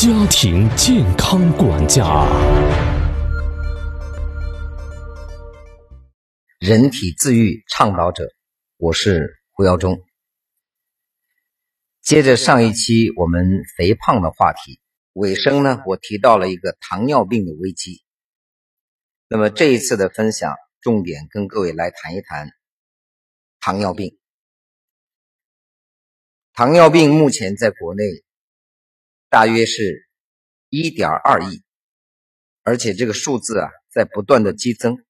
家庭健康管家，人体自愈倡导者，我是胡耀中。接着上一期我们肥胖的话题，尾声呢，我提到了一个糖尿病的危机。那么这一次的分享，重点跟各位来谈一谈糖尿病。糖尿病目前在国内。大约是1.2亿，而且这个数字啊在不断的激增。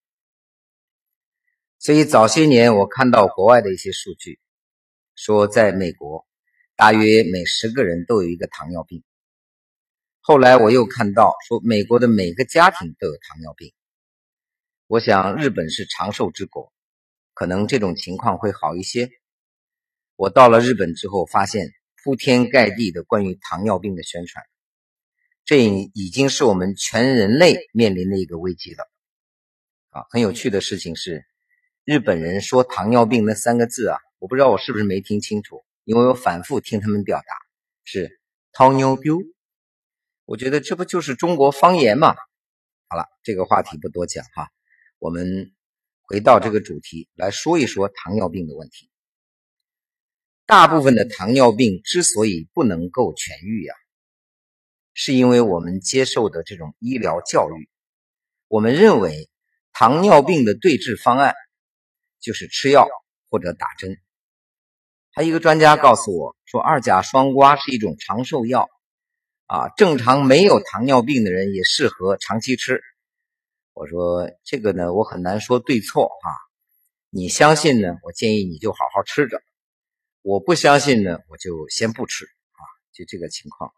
所以早些年我看到国外的一些数据，说在美国大约每十个人都有一个糖尿病。后来我又看到说美国的每个家庭都有糖尿病。我想日本是长寿之国，可能这种情况会好一些。我到了日本之后发现。铺天盖地的关于糖尿病的宣传，这已经是我们全人类面临的一个危机了。啊，很有趣的事情是，日本人说糖尿病那三个字啊，我不知道我是不是没听清楚，因为我反复听他们表达是糖尿病。我觉得这不就是中国方言吗？好了，这个话题不多讲哈，我们回到这个主题来说一说糖尿病的问题。大部分的糖尿病之所以不能够痊愈呀，是因为我们接受的这种医疗教育。我们认为糖尿病的对治方案就是吃药或者打针。还一个专家告诉我说，二甲双胍是一种长寿药啊，正常没有糖尿病的人也适合长期吃。我说这个呢，我很难说对错哈。你相信呢？我建议你就好好吃着。我不相信呢，我就先不吃啊，就这个情况。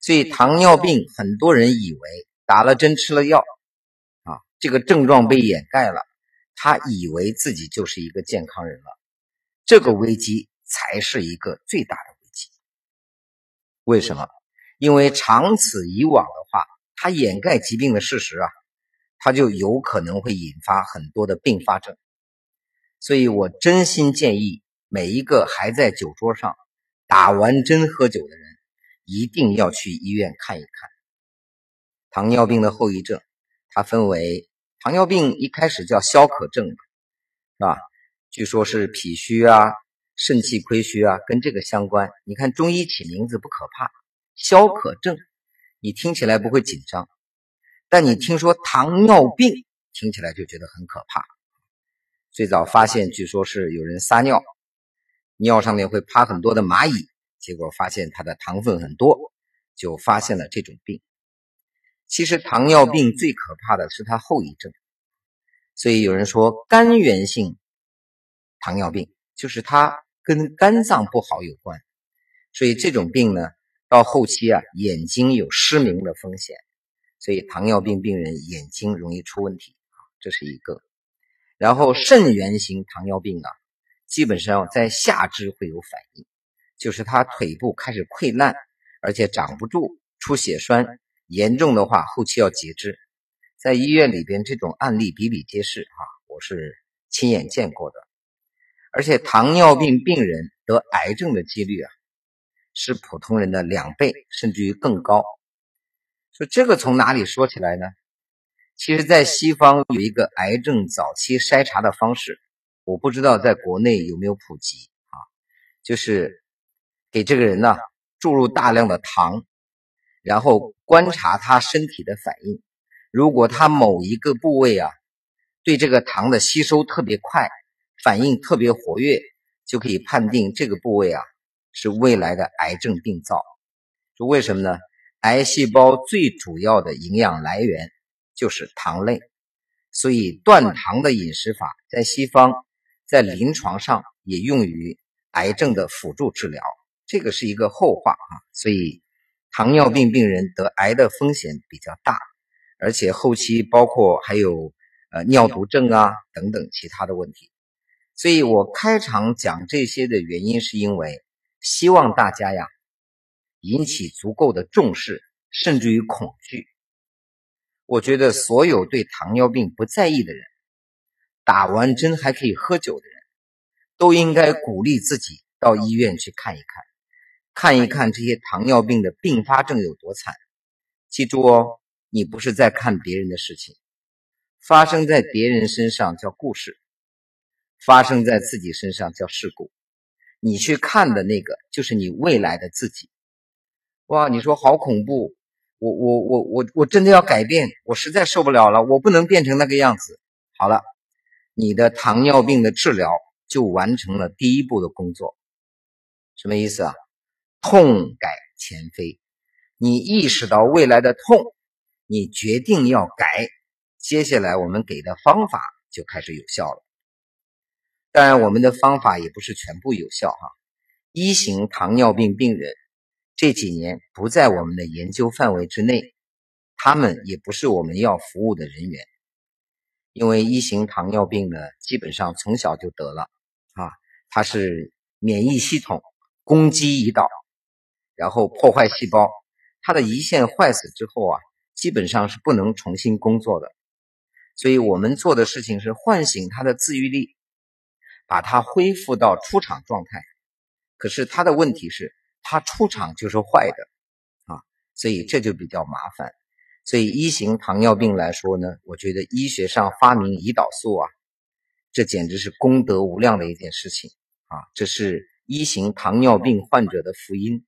所以糖尿病很多人以为打了针吃了药啊，这个症状被掩盖了，他以为自己就是一个健康人了。这个危机才是一个最大的危机。为什么？因为长此以往的话，它掩盖疾病的事实啊，它就有可能会引发很多的并发症。所以我真心建议。每一个还在酒桌上打完针喝酒的人，一定要去医院看一看糖尿病的后遗症。它分为糖尿病一开始叫消渴症，是吧？据说是脾虚啊、肾气亏虚啊，跟这个相关。你看中医起名字不可怕，消渴症，你听起来不会紧张，但你听说糖尿病，听起来就觉得很可怕。最早发现，据说是有人撒尿。尿上面会趴很多的蚂蚁，结果发现它的糖分很多，就发现了这种病。其实糖尿病最可怕的是它后遗症，所以有人说肝源性糖尿病就是它跟肝脏不好有关，所以这种病呢，到后期啊眼睛有失明的风险，所以糖尿病病人眼睛容易出问题啊，这是一个。然后肾源型糖尿病啊。基本上在下肢会有反应，就是他腿部开始溃烂，而且长不住，出血栓，严重的话后期要截肢。在医院里边，这种案例比比皆是啊，我是亲眼见过的。而且糖尿病病人得癌症的几率啊，是普通人的两倍，甚至于更高。说这个从哪里说起来呢？其实，在西方有一个癌症早期筛查的方式。我不知道在国内有没有普及啊？就是给这个人呢注入大量的糖，然后观察他身体的反应。如果他某一个部位啊对这个糖的吸收特别快，反应特别活跃，就可以判定这个部位啊是未来的癌症病灶。就为什么呢？癌细胞最主要的营养来源就是糖类，所以断糖的饮食法在西方。在临床上也用于癌症的辅助治疗，这个是一个后话啊。所以，糖尿病病人得癌的风险比较大，而且后期包括还有呃尿毒症啊等等其他的问题。所以我开场讲这些的原因，是因为希望大家呀引起足够的重视，甚至于恐惧。我觉得所有对糖尿病不在意的人。打完针还可以喝酒的人，都应该鼓励自己到医院去看一看。看一看这些糖尿病的并发症有多惨。记住哦，你不是在看别人的事情，发生在别人身上叫故事，发生在自己身上叫事故。你去看的那个就是你未来的自己。哇，你说好恐怖！我我我我我真的要改变，我实在受不了了，我不能变成那个样子。好了，你的糖尿病的治疗就完成了第一步的工作。什么意思啊？痛改前非。你意识到未来的痛，你决定要改，接下来我们给的方法就开始有效了。当然，我们的方法也不是全部有效哈。一型糖尿病病人这几年不在我们的研究范围之内，他们也不是我们要服务的人员，因为一型糖尿病呢，基本上从小就得了啊，它是免疫系统攻击胰岛，然后破坏细胞。它的胰腺坏死之后啊，基本上是不能重新工作的，所以我们做的事情是唤醒它的自愈力，把它恢复到出厂状态。可是它的问题是，它出厂就是坏的啊，所以这就比较麻烦。所以一型糖尿病来说呢，我觉得医学上发明胰岛素啊，这简直是功德无量的一件事情啊，这是一型糖尿病患者的福音。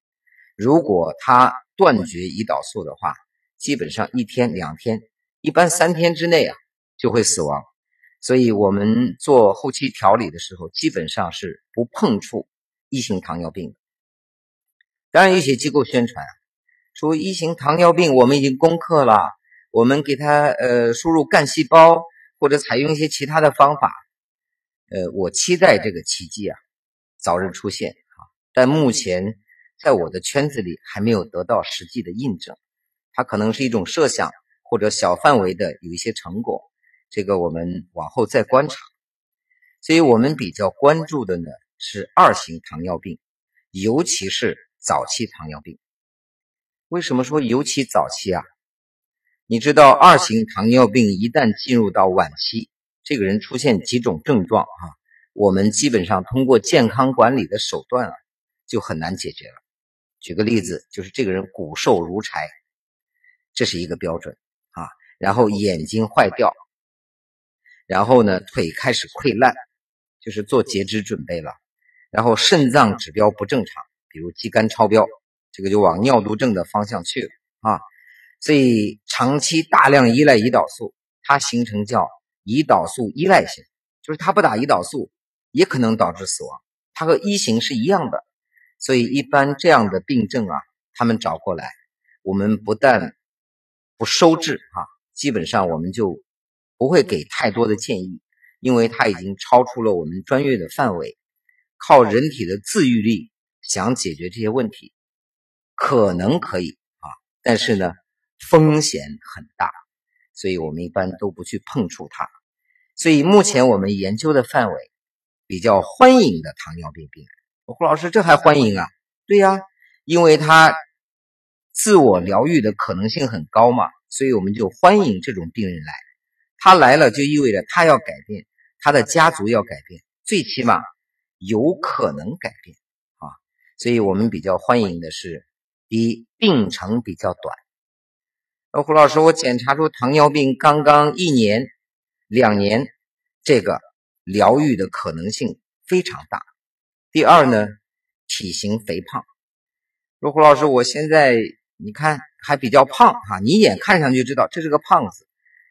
如果他断绝胰岛素的话，基本上一天两天，一般三天之内啊就会死亡。所以我们做后期调理的时候，基本上是不碰触一型糖尿病的。当然，有些机构宣传说一型糖尿病我们已经攻克了，我们给他呃输入干细胞或者采用一些其他的方法。呃，我期待这个奇迹啊早日出现啊，但目前。在我的圈子里还没有得到实际的印证，它可能是一种设想或者小范围的有一些成果，这个我们往后再观察。所以我们比较关注的呢是二型糖尿病，尤其是早期糖尿病。为什么说尤其早期啊？你知道二型糖尿病一旦进入到晚期，这个人出现几种症状啊，我们基本上通过健康管理的手段啊，就很难解决了。举个例子，就是这个人骨瘦如柴，这是一个标准啊。然后眼睛坏掉，然后呢腿开始溃烂，就是做截肢准备了。然后肾脏指标不正常，比如肌酐超标，这个就往尿毒症的方向去了啊。所以长期大量依赖胰岛素，它形成叫胰岛素依赖性，就是他不打胰岛素也可能导致死亡，它和一型是一样的。所以，一般这样的病症啊，他们找过来，我们不但不收治啊，基本上我们就不会给太多的建议，因为它已经超出了我们专业的范围。靠人体的自愈力想解决这些问题，可能可以啊，但是呢，风险很大，所以我们一般都不去碰触它。所以，目前我们研究的范围比较欢迎的糖尿病病人。胡老师，这还欢迎啊？对呀，因为他自我疗愈的可能性很高嘛，所以我们就欢迎这种病人来。他来了就意味着他要改变，他的家族要改变，最起码有可能改变啊。所以我们比较欢迎的是，第一，病程比较短。呃，胡老师，我检查出糖尿病刚刚一年、两年，这个疗愈的可能性非常大。第二呢，体型肥胖。说胡老师，我现在你看还比较胖哈，你一眼看上去知道这是个胖子，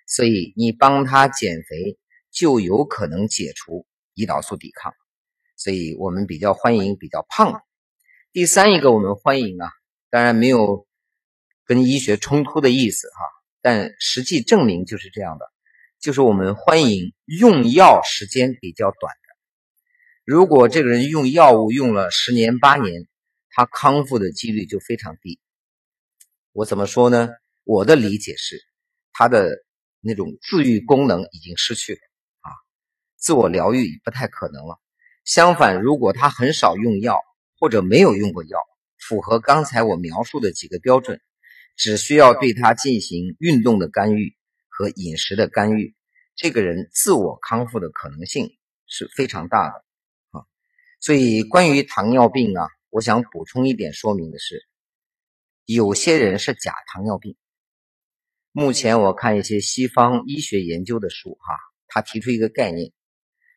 所以你帮他减肥就有可能解除胰岛素抵抗，所以我们比较欢迎比较胖的。第三一个我们欢迎啊，当然没有跟医学冲突的意思哈，但实际证明就是这样的，就是我们欢迎用药时间比较短的。如果这个人用药物用了十年八年，他康复的几率就非常低。我怎么说呢？我的理解是，他的那种自愈功能已经失去了啊，自我疗愈不太可能了。相反，如果他很少用药或者没有用过药，符合刚才我描述的几个标准，只需要对他进行运动的干预和饮食的干预，这个人自我康复的可能性是非常大的啊。所以，关于糖尿病啊，我想补充一点说明的是，有些人是假糖尿病。目前我看一些西方医学研究的书，哈，他提出一个概念，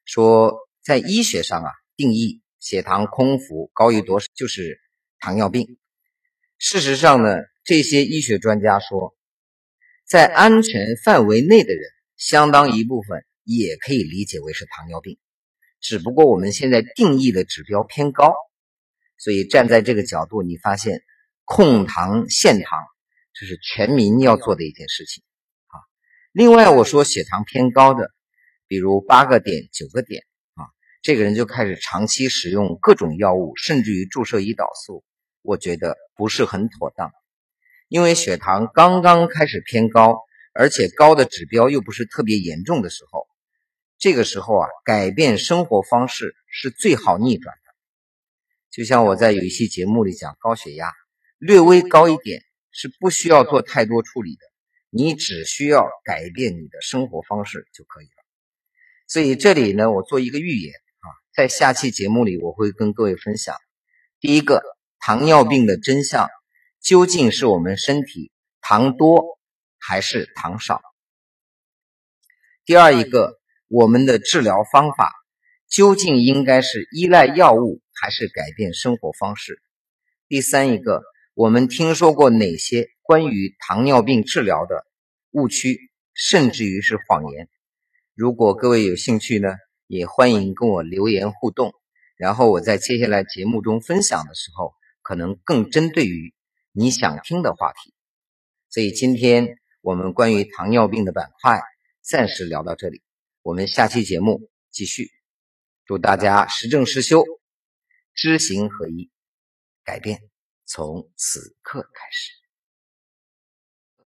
说在医学上啊，定义血糖空腹高于多少就是糖尿病。事实上呢，这些医学专家说，在安全范围内的人，相当一部分也可以理解为是糖尿病。只不过我们现在定义的指标偏高，所以站在这个角度，你发现控糖限糖，这是全民要做的一件事情啊。另外，我说血糖偏高的，比如八个点、九个点啊，这个人就开始长期使用各种药物，甚至于注射胰岛素，我觉得不是很妥当，因为血糖刚刚开始偏高，而且高的指标又不是特别严重的时候。这个时候啊，改变生活方式是最好逆转的。就像我在有一期节目里讲，高血压略微高一点是不需要做太多处理的，你只需要改变你的生活方式就可以了。所以这里呢，我做一个预言啊，在下期节目里我会跟各位分享：第一个，糖尿病的真相究竟是我们身体糖多还是糖少？第二一个。我们的治疗方法究竟应该是依赖药物还是改变生活方式？第三一个，我们听说过哪些关于糖尿病治疗的误区，甚至于是谎言？如果各位有兴趣呢，也欢迎跟我留言互动，然后我在接下来节目中分享的时候，可能更针对于你想听的话题。所以今天我们关于糖尿病的板块暂时聊到这里。我们下期节目继续，祝大家实证实修，知行合一，改变从此刻开始。